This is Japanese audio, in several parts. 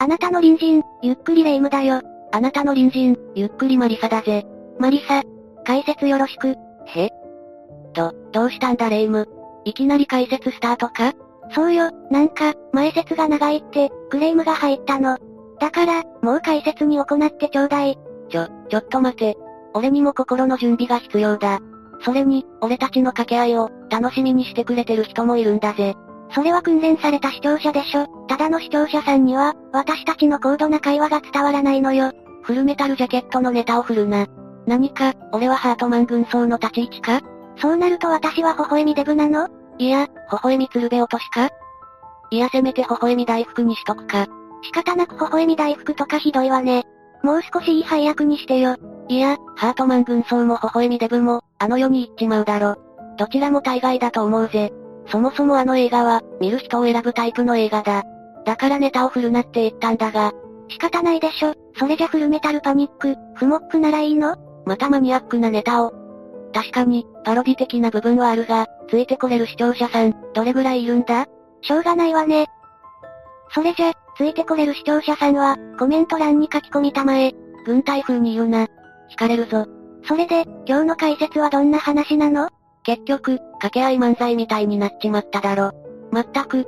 あなたの隣人、ゆっくりレ夢ムだよ。あなたの隣人、ゆっくりマリサだぜ。マリサ、解説よろしく。へ？ど、どうしたんだレ夢？ム。いきなり解説スタートか？そうよ、なんか、前説が長いって、クレームが入ったの。だから、もう解説に行ってちょうだい。ちょ、ちょっと待て。俺にも心の準備が必要だ。それに、俺たちの掛け合いを、楽しみにしてくれてる人もいるんだぜ。それは訓練された視聴者でしょ。ただの視聴者さんには、私たちの高度な会話が伝わらないのよ。フルメタルジャケットのネタを振るな。何か、俺はハートマン軍曹の立ち位置か？そうなると私は微笑みデブなの？いや、微笑み鶴瓶落としか？いやせめて微笑み大福にしとくか？仕方なく微笑み大福とかひどいわね。もう少しいい配役にしてよ。いや、ハートマン軍曹も微笑みデブも、あの世に行っちまうだろ。どちらも大概だと思うぜ。そもそもあの映画は、見る人を選ぶタイプの映画だ。だからネタを振るなって言ったんだが。仕方ないでしょ。それじゃフルメタルパニック、フモックならいいの？またマニアックなネタを。確かに、パロディ的な部分はあるが、ついてこれる視聴者さん、どれぐらいいるんだ？しょうがないわね。それじゃ、ついてこれる視聴者さんは、コメント欄に書き込みたまえ。軍隊風に言うな。惹かれるぞ。それで、今日の解説はどんな話なの？結局、掛け合い漫才みたいになっちまっただろ。まったく。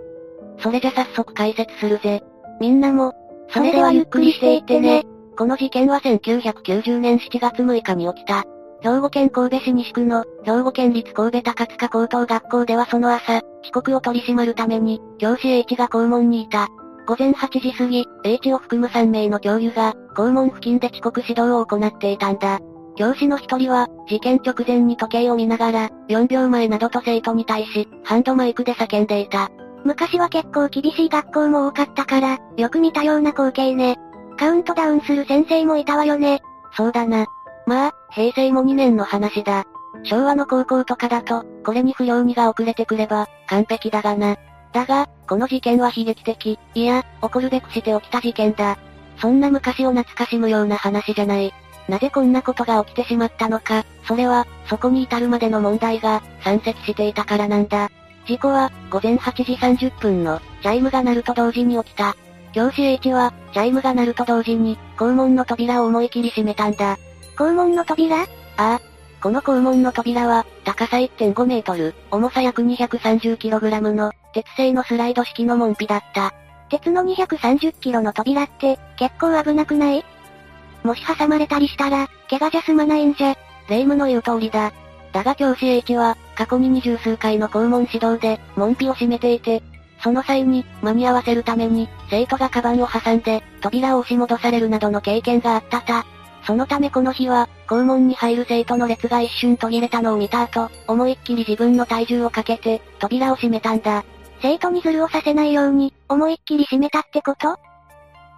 それじゃ早速解説するぜ。みんなも、それではゆっくりしていってね。この事件は1990年7月6日に起きた。兵庫県神戸市西区の、兵庫県立神戸高塚高等学校ではその朝、遅刻を取り締まるために、教師 H が校門にいた。午前8時過ぎ、H を含む3名の教諭が、校門付近で遅刻指導を行っていたんだ。教師の一人は、事件直前に時計を見ながら、4秒前などと生徒に対し、ハンドマイクで叫んでいた。昔は結構厳しい学校も多かったから、よく見たような光景ね。カウントダウンする先生もいたわよね。そうだな。まあ、平成も2年の話だ。昭和の高校とかだと、これに不良にが遅れてくれば、完璧だがな。だが、この事件は悲劇的、いや、起こるべくして起きた事件だ。そんな昔を懐かしむような話じゃない。なぜこんなことが起きてしまったのか、それは、そこに至るまでの問題が、山積していたからなんだ。事故は、午前8時30分の、チャイムが鳴ると同時に起きた。教師 H は、チャイムが鳴ると同時に、校門の扉を思い切り閉めたんだ。校門の扉？ああ。この校門の扉は、高さ1.5メートル、重さ約 230kg の、鉄製のスライド式の門扉だった。鉄の230キロの扉って、結構危なくない？もし挟まれたりしたら、怪我じゃ済まないんじゃ。霊夢の言う通りだ。だが教師 H は、過去に二十数回の校門指導で、門扉を閉めていて、その際に、間に合わせるために、生徒がカバンを挟んで、扉を押し戻されるなどの経験があったた。そのためこの日は、校門に入る生徒の列が一瞬途切れたのを見た後、思いっきり自分の体重をかけて、扉を閉めたんだ。生徒にズルをさせないように、思いっきり閉めたってこと？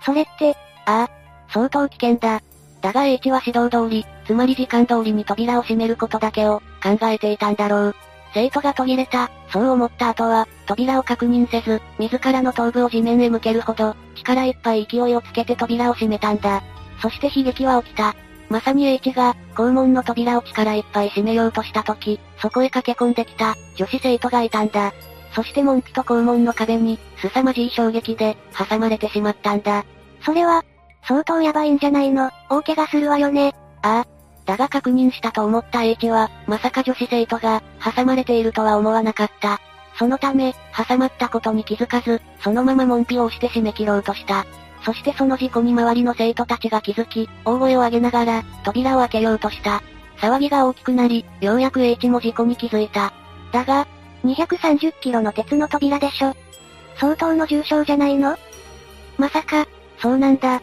それって、ああ、相当危険だ。だが H は指導通り、つまり時間通りに扉を閉めることだけを、考えていたんだろう。生徒が途切れた、そう思った後は、扉を確認せず、自らの頭部を地面へ向けるほど、力いっぱい勢いをつけて扉を閉めたんだ。そして悲劇は起きた。まさに H が、校門の扉を力いっぱい閉めようとした時、そこへ駆け込んできた、女子生徒がいたんだ。そして門扉と校門の壁に、凄まじい衝撃で、挟まれてしまったんだ。それは、相当やばいんじゃないの？大怪我するわよね。ああ。だが確認したと思った H は、まさか女子生徒が、挟まれているとは思わなかった。そのため、挟まったことに気づかず、そのまま門扉を押して締め切ろうとした。そしてその事故に周りの生徒たちが気づき、大声を上げながら、扉を開けようとした。騒ぎが大きくなり、ようやく H も事故に気づいた。だが、230キロの鉄の扉でしょ。相当の重傷じゃないの？まさか、そうなんだ。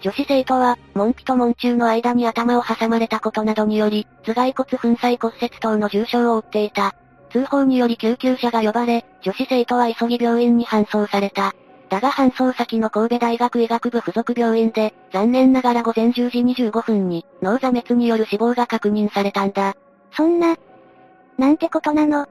女子生徒は、門扉と門中の間に頭を挟まれたことなどにより、頭蓋骨粉砕骨折等の重傷を負っていた。通報により救急車が呼ばれ、女子生徒は急ぎ病院に搬送された。だが搬送先の神戸大学医学部附属病院で、残念ながら午前10時25分に、脳挫滅による死亡が確認されたんだ。そんな、なんてことなの？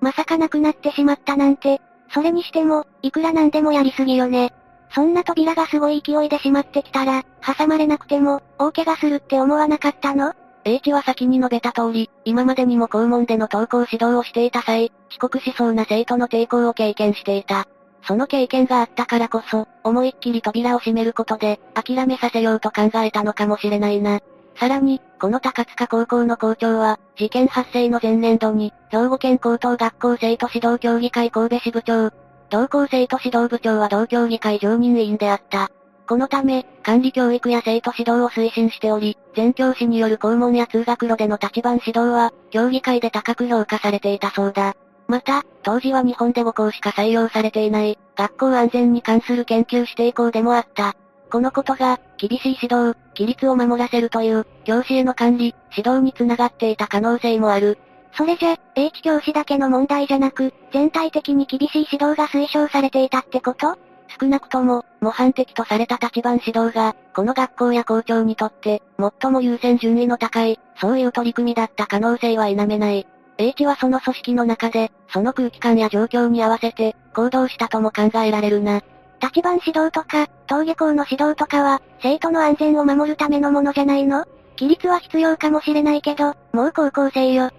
まさか亡くなってしまったなんて、それにしても、いくらなんでもやりすぎよね。そんな扉がすごい勢いで閉まってきたら、挟まれなくても、大怪我するって思わなかったの ?H は先に述べた通り、今までにも校門での登校指導をしていた際、遅刻しそうな生徒の抵抗を経験していた。その経験があったからこそ、思いっきり扉を閉めることで、諦めさせようと考えたのかもしれないな。さらに、この高塚高校の校長は、事件発生の前年度に、兵庫県高等学校生徒指導協議会神戸支部長、同校生徒指導部長は同協議会常任委員であった。このため、管理教育や生徒指導を推進しており、全教師による校門や通学路での立番指導は、協議会で高く評価されていたそうだ。また、当時は日本で5校しか採用されていない、学校安全に関する研究指定校でもあった。このことが、厳しい指導、規律を守らせるという、教師への管理、指導につながっていた可能性もある。それじゃ、H 教師だけの問題じゃなく、全体的に厳しい指導が推奨されていたってこと？少なくとも、模範的とされた立番指導が、この学校や校長にとって、最も優先順位の高い、そういう取り組みだった可能性は否めない。H はその組織の中で、その空気感や状況に合わせて、行動したとも考えられるな。立番指導とか、登下校の指導とかは、生徒の安全を守るためのものじゃないの？規律は必要かもしれないけど、もう高校生よ。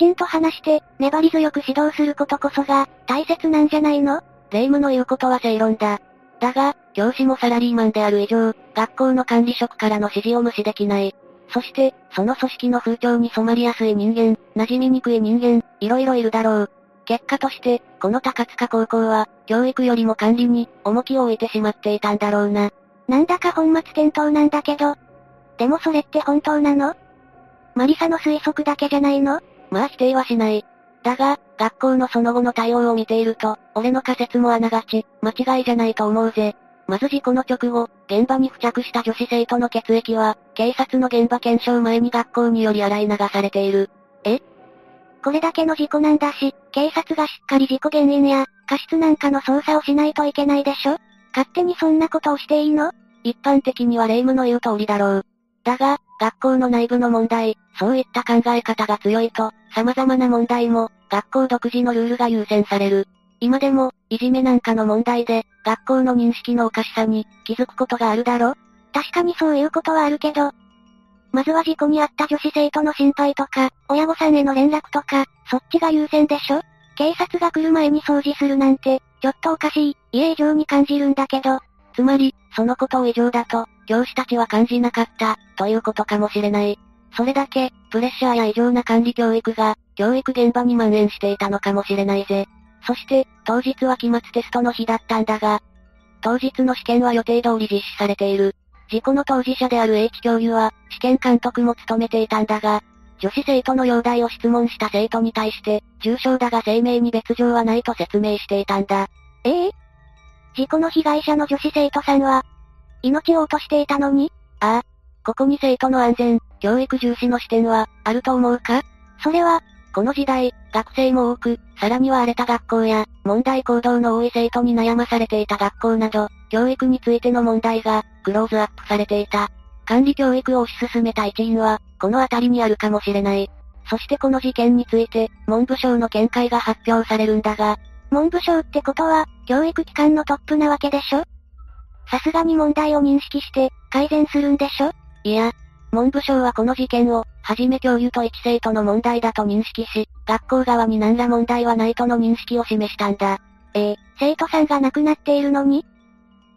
きちんと話して、粘り強く指導することこそが、大切なんじゃないの？霊夢の言うことは正論だ。だが、教師もサラリーマンである以上、学校の管理職からの指示を無視できない。そして、その組織の風潮に染まりやすい人間、馴染みにくい人間、いろいろいるだろう。結果として、この高塚高校は、教育よりも管理に、重きを置いてしまっていたんだろうな。なんだか本末転倒なんだけど。でもそれって本当なの？マリサの推測だけじゃないの？まあ否定はしない。だが、学校のその後の対応を見ていると、俺の仮説もあながち、間違いじゃないと思うぜ。まず事故の直後、現場に付着した女子生徒の血液は、警察の現場検証前に学校により洗い流されている。え？これだけの事故なんだし、警察がしっかり事故原因や、過失なんかの捜査をしないといけないでしょ？勝手にそんなことをしていいの？一般的には霊夢の言う通りだろう。だが、学校の内部の問題、そういった考え方が強いと、様々な問題も、学校独自のルールが優先される。今でも、いじめなんかの問題で、学校の認識のおかしさに、気づくことがあるだろ確かにそういうことはあるけど、まずは事故に遭った女子生徒の心配とか、親御さんへの連絡とか、そっちが優先でしょ？警察が来る前に掃除するなんて、ちょっとおかしい、家以上に感じるんだけど、つまり、そのことを異常だと、教師たちは感じなかった、ということかもしれない。それだけ、プレッシャーや異常な管理教育が、教育現場に蔓延していたのかもしれないぜ。そして、当日は期末テストの日だったんだが、当日の試験は予定通り実施されている。事故の当事者である H 教諭は、試験監督も務めていたんだが、女子生徒の容体を質問した生徒に対して、重症だが生命に別状はないと説明していたんだ。ええ？事故の被害者の女子生徒さんは、命を落としていたのに？ああ。ここに生徒の安全、教育重視の視点は、あると思うか？それは、この時代、学生も多く、さらには荒れた学校や、問題行動の多い生徒に悩まされていた学校など、教育についての問題が、クローズアップされていた。管理教育を推し進めた一因は、この辺りにあるかもしれない。そしてこの事件について、文部省の見解が発表されるんだが、文部省ってことは、教育機関のトップなわけでしょ？さすがに問題を認識して、改善するんでしょ？いや、文部省はこの事件を、はじめ教諭と一生徒の問題だと認識し、学校側に何ら問題はないとの認識を示したんだ。ええ生徒さんが亡くなっているのに？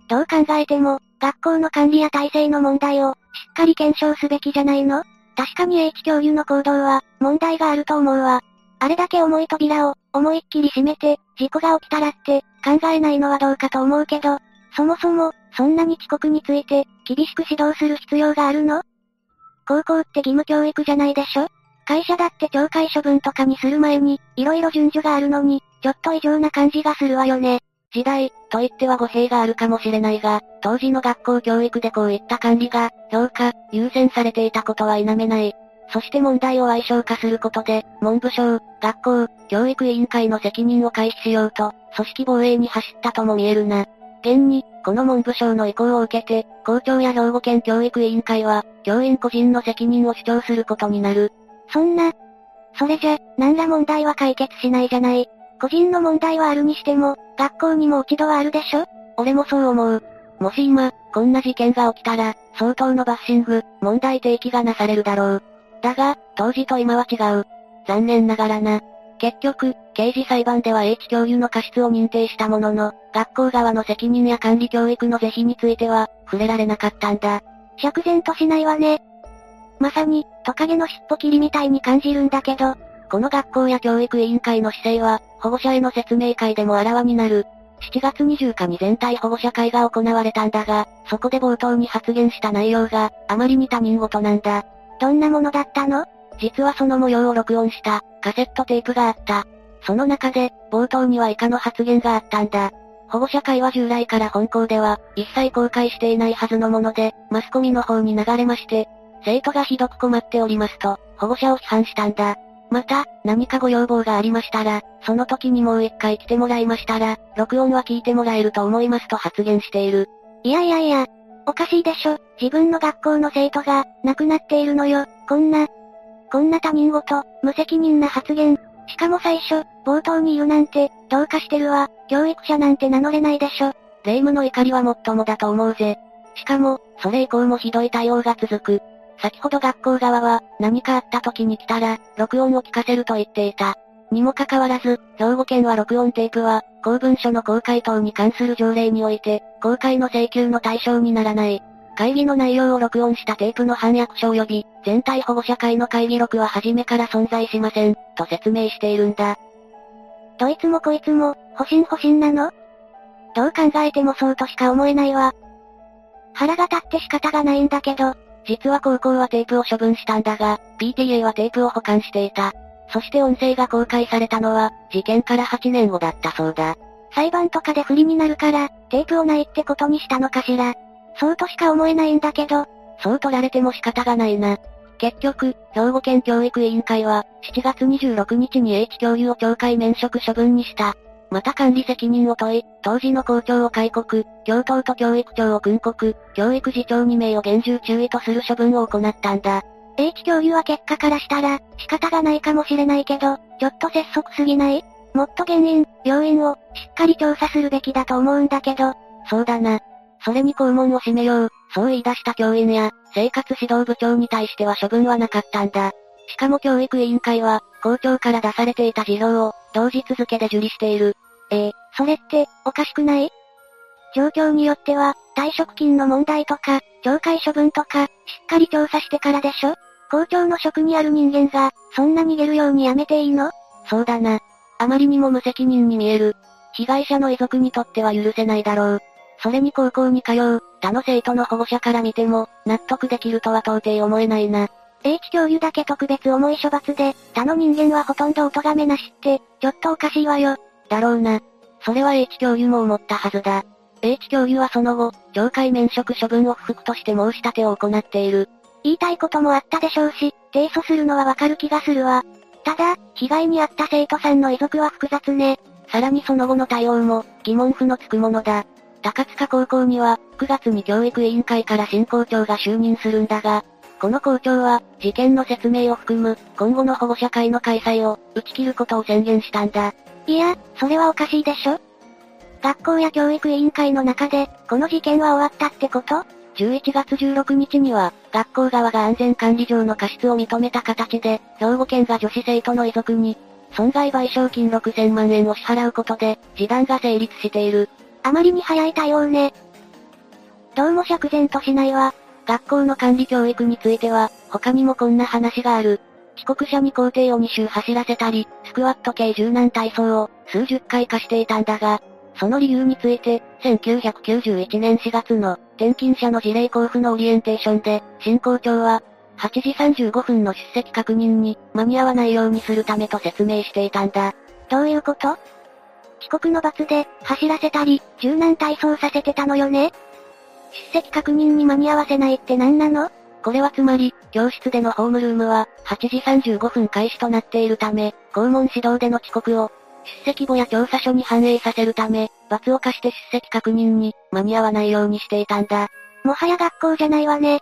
どう考えても、学校の管理や体制の問題を、しっかり検証すべきじゃないの？確かに H 教諭の行動は、問題があると思うわ。あれだけ重い扉を、思いっきり閉めて、事故が起きたらって、考えないのはどうかと思うけど、そもそも、そんなに遅刻について、厳しく指導する必要があるの？高校って義務教育じゃないでしょ？会社だって懲戒処分とかにする前に、色々順序があるのに、ちょっと異常な感じがするわよね。時代、と言っては語弊があるかもしれないが、当時の学校教育でこういった管理が、評価、優先されていたことは否めない。そして問題を矮小化することで、文部省、学校、教育委員会の責任を回避しようと、組織防衛に走ったとも見えるな。現に、この文部省の意向を受けて、校長や兵庫県教育委員会は、教員個人の責任を主張することになる。そんな、それじゃ、何ら問題は解決しないじゃない。個人の問題はあるにしても、学校にも落ち度はあるでしょ俺もそう思う。もし今、こんな事件が起きたら、相当のバッシング、問題提起がなされるだろう。だが、当時と今は違う。残念ながらな。結局、刑事裁判では H 教諭の過失を認定したものの、学校側の責任や管理教育の是非については、触れられなかったんだ。釈然としないわね。まさに、トカゲの尻尾切りみたいに感じるんだけど、この学校や教育委員会の姿勢は、保護者への説明会でもあらわになる。7月20日に全体保護者会が行われたんだが、そこで冒頭に発言した内容が、あまりに他人事なんだ。どんなものだったの？実はその模様を録音した、カセットテープがあった。その中で、冒頭には以下の発言があったんだ。保護者会は従来から本校では、一切公開していないはずのもので、マスコミの方に流れまして、生徒がひどく困っておりますと、保護者を批判したんだ。また、何かご要望がありましたら、その時にもう一回来てもらいましたら、録音は聞いてもらえると思いますと発言している。いやいやいや、おかしいでしょ。自分の学校の生徒が、亡くなっているのよ。こんな、こんな他人事、無責任な発言。しかも最初、冒頭に言うなんて、どうかしてるわ。教育者なんて名乗れないでしょ。霊夢の怒りはもっともだと思うぜ。しかも、それ以降もひどい対応が続く。先ほど学校側は、何かあった時に来たら、録音を聞かせると言っていた。にもかかわらず、兵庫県は録音テープは、公文書の公開等に関する条例において、公開の請求の対象にならない。会議の内容を録音したテープの反訳書及び、全体保護者会の会議録は初めから存在しません、と説明しているんだ。どいつもこいつも、保身保身なの？どう考えてもそうとしか思えないわ。腹が立って仕方がないんだけど、実は高校はテープを処分したんだが、PTA はテープを保管していた。そして音声が公開されたのは、事件から8年後だったそうだ。裁判とかで不利になるから、テープをないってことにしたのかしら。そうとしか思えないんだけど。そう取られても仕方がないな。結局、兵庫県教育委員会は、7月26日に H 教諭を懲戒免職処分にした。また管理責任を問い、当時の校長を戒告、教頭と教育長を訓告、教育次長2名を厳重注意とする処分を行ったんだ。H 教諭は結果からしたら、仕方がないかもしれないけど、ちょっと拙速すぎない？もっと原因、要因を、しっかり調査するべきだと思うんだけど。そうだな。それに校門を閉めよう、そう言い出した教員や、生活指導部長に対しては処分はなかったんだ。しかも教育委員会は、校長から出されていた事業を、同日付で受理している。ええそれって、おかしくない？状況によっては、退職金の問題とか、懲戒処分とか、しっかり調査してからでしょ？校長の職にある人間が、そんな逃げるようにやめていいの？そうだな。あまりにも無責任に見える。被害者の遺族にとっては許せないだろう。それに高校に通う、他の生徒の保護者から見ても、納得できるとは到底思えないな。H 教諭だけ特別重い処罰で、他の人間はほとんどお咎めなしって、ちょっとおかしいわよ。だろうな。それは H 教諭も思ったはずだ。H 教諭はその後、懲戒免職処分を不服として申し立てを行っている。言いたいこともあったでしょうし、提訴するのはわかる気がするわ。ただ、被害に遭った生徒さんの遺族は複雑ね。さらにその後の対応も、疑問符のつくものだ。高塚高校には、9月に教育委員会から新校長が就任するんだが、この校長は、事件の説明を含む、今後の保護者会の開催を、打ち切ることを宣言したんだ。いや、それはおかしいでしょ学校や教育委員会の中で、この事件は終わったってこと ?11 月16日には、学校側が安全管理上の過失を認めた形で、兵庫県が女子生徒の遺族に、損害賠償金6000万円を支払うことで、示談が成立している。あまりに早い対応ね。どうも釈然としないわ。学校の管理教育については、他にもこんな話がある。帰国者に校庭を2周走らせたり、スクワット系柔軟体操を数十回化していたんだが、その理由について、1991年4月の転勤者の事例交付のオリエンテーションで、新校長は、8時35分の出席確認に間に合わないようにするためと説明していたんだ。どういうこと？遅刻の罰で、走らせたり、柔軟体操させてたのよね？出席確認に間に合わせないって何なの？これはつまり、教室でのホームルームは、8時35分開始となっているため、校門指導での遅刻を、出席簿や調査書に反映させるため、罰を課して出席確認に、間に合わないようにしていたんだ。もはや学校じゃないわね。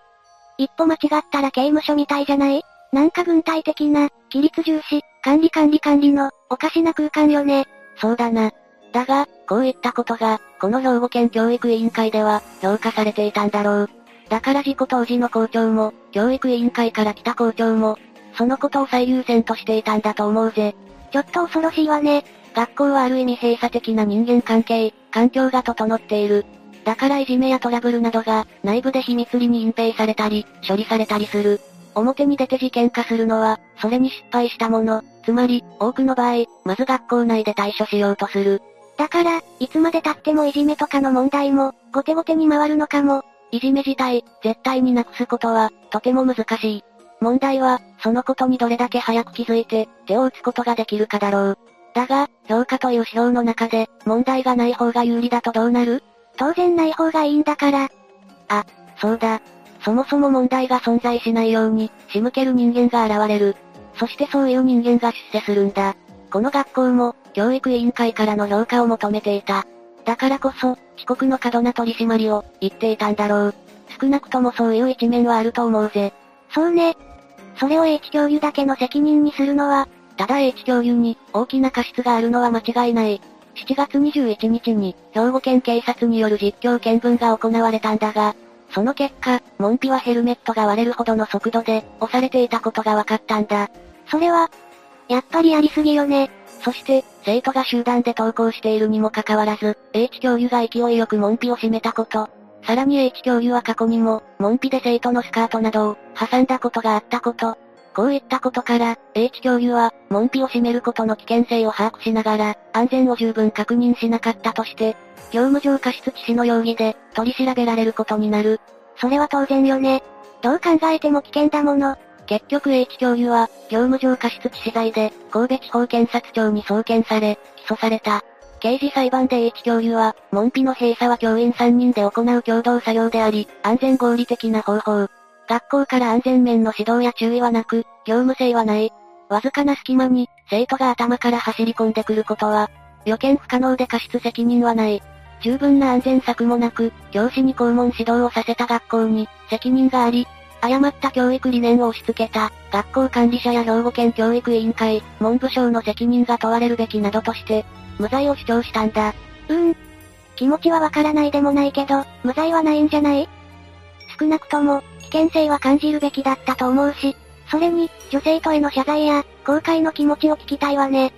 一歩間違ったら刑務所みたいじゃない？なんか軍隊的な、規律重視、管理管理管理の、おかしな空間よね。そうだな。だが、こういったことが、この兵庫県教育委員会では、評価されていたんだろう。だから事故当時の校長も、教育委員会から来た校長も、そのことを最優先としていたんだと思うぜ。ちょっと恐ろしいわね。学校はある意味閉鎖的な人間関係、環境が整っている。だからいじめやトラブルなどが、内部で秘密裏に隠蔽されたり、処理されたりする。表に出て事件化するのは、それに失敗したもの、つまり、多くの場合、まず学校内で対処しようとする。だから、いつまで経ってもいじめとかの問題も、後手後手に回るのかも。いじめ自体、絶対になくすことは、とても難しい。問題は、そのことにどれだけ早く気づいて、手を打つことができるかだろう。だが、評価という指標の中で、問題がない方が有利だとどうなる？当然ない方がいいんだから。あ、そうだ。そもそも問題が存在しないように、仕向ける人間が現れる。そしてそういう人間が出世するんだ。この学校も、教育委員会からの評価を求めていた。だからこそ、遅刻の過度な取り締まりを、言っていたんだろう。少なくともそういう一面はあると思うぜ。そうね。それを H 教諭だけの責任にするのは、ただ H 教諭に、大きな過失があるのは間違いない。7月21日に、兵庫県警察による実況見分が行われたんだが、その結果、門扉はヘルメットが割れるほどの速度で、押されていたことが分かったんだ。それは、やっぱりやりすぎよね。そして、生徒が集団で登校しているにもかかわらず、H 教諭が勢いよく門扉を閉めたこと。さらに H 教諭は過去にも、門扉で生徒のスカートなどを、挟んだことがあったこと。こういったことから、H 教諭は、門扉を閉めることの危険性を把握しながら、安全を十分確認しなかったとして、業務上過失致死の容疑で、取り調べられることになる。それは当然よね。どう考えても危険だもの。結局 H 教諭は、業務上過失致死罪で、神戸地方検察庁に送検され、起訴された。刑事裁判で H 教諭は、門扉の閉鎖は教員3人で行う共同作業であり、安全合理的な方法。学校から安全面の指導や注意はなく、業務性はない。わずかな隙間に、生徒が頭から走り込んでくることは、予見不可能で過失責任はない。十分な安全策もなく、教師に校門指導をさせた学校に、責任があり、誤った教育理念を押し付けた、学校管理者や兵庫県教育委員会、文部省の責任が問われるべきなどとして、無罪を主張したんだ。うーん。気持ちはわからないでもないけど、無罪はないんじゃない？少なくとも、危険性は感じるべきだったと思うし、それに、女性徒への謝罪や、後悔の気持ちを聞きたいわね。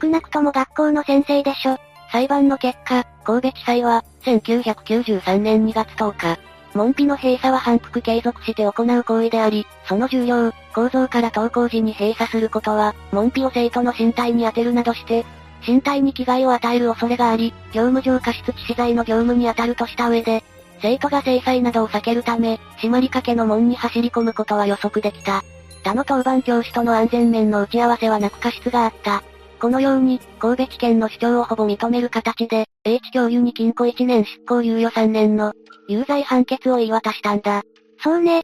少なくとも学校の先生でしょ。裁判の結果、神戸地裁は、1993年2月10日、門扉の閉鎖は反復継続して行う行為であり、その重要、構造から登校時に閉鎖することは、門扉を生徒の身体に当てるなどして、身体に危害を与える恐れがあり、業務上過失致死罪の業務に当たるとした上で、生徒が制裁などを避けるため、閉まりかけの門に走り込むことは予測できた。他の当番教師との安全面の打ち合わせはなく過失があった。このように、神戸地検の主張をほぼ認める形で、H 教諭に禁錮1年執行猶予3年の、有罪判決を言い渡したんだ。そうね。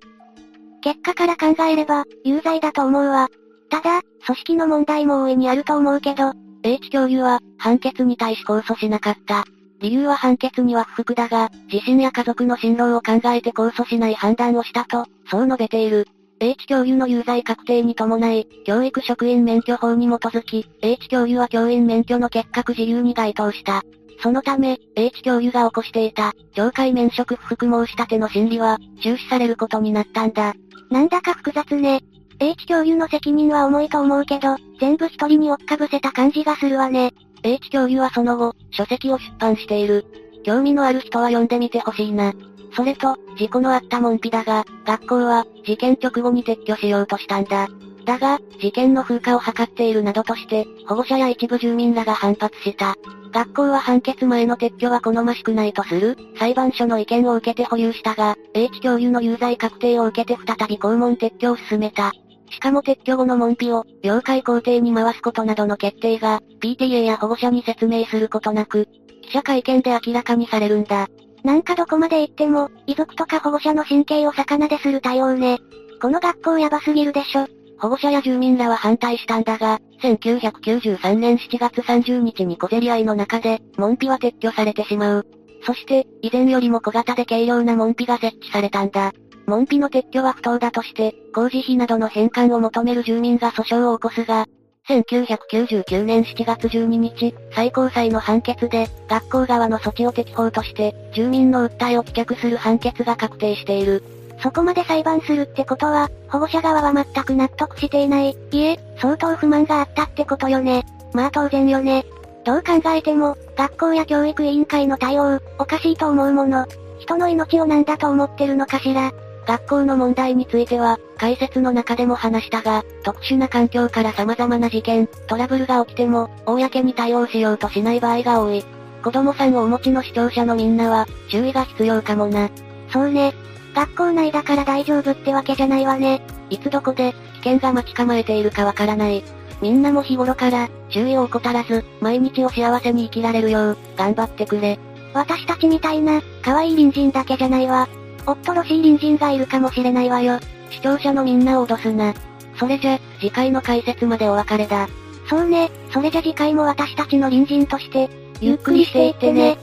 結果から考えれば、有罪だと思うわ。ただ、組織の問題も大いにあると思うけど、H 教諭は、判決に対し控訴しなかった。理由は判決には不服だが、自身や家族の進路を考えて控訴しない判断をしたと、そう述べている。H 教諭の有罪確定に伴い、教育職員免許法に基づき、H 教諭は教員免許の結核自由に該当した。そのため、H 教諭が起こしていた、懲戒免職不服申し立ての審理は、中止されることになったんだ。なんだか複雑ね。H 教諭の責任は重いと思うけど、全部一人に追っかぶせた感じがするわね。H 教諭はその後、書籍を出版している。興味のある人は読んでみてほしいな。それと、事故のあった門扉だが、学校は、事件直後に撤去しようとしたんだ。だが、事件の風化を図っているなどとして、保護者や一部住民らが反発した。学校は判決前の撤去は好ましくないとする、裁判所の意見を受けて保留したが、H 教諭の有罪確定を受けて再び校門撤去を進めた。しかも撤去後の門扉を、了解校庭に回すことなどの決定が、PTA や保護者に説明することなく、記者会見で明らかにされるんだ。なんかどこまで行っても、遺族とか保護者の神経を逆なでする対応ね。この学校やばすぎるでしょ。保護者や住民らは反対したんだが、1993年7月30日に小競り合いの中で、門扉は撤去されてしまう。そして、以前よりも小型で軽量な門扉が設置されたんだ。門扉の撤去は不当だとして、工事費などの返還を求める住民が訴訟を起こすが、1999年7月12日、最高裁の判決で、学校側の措置を適法として、住民の訴えを棄却する判決が確定している。そこまで裁判するってことは、保護者側は全く納得していない。いえ、相当不満があったってことよね。まあ当然よね。どう考えても、学校や教育委員会の対応、おかしいと思うもの。人の命を何だと思ってるのかしら。学校の問題については、解説の中でも話したが、特殊な環境から様々な事件、トラブルが起きても、公に対応しようとしない場合が多い。子供さんをお持ちの視聴者のみんなは、注意が必要かもな。そうね。学校内だから大丈夫ってわけじゃないわね。いつどこで、危険が待ち構えているかわからない。みんなも日頃から、注意を怠らず、毎日を幸せに生きられるよう、頑張ってくれ。私たちみたいな、可愛い隣人だけじゃないわ。おっとろしい隣人がいるかもしれないわよ。視聴者のみんなを脅すな。それじゃ、次回の解説までお別れだ。そうね、それじゃ次回も私たちの隣人として、ゆっくりしていってね。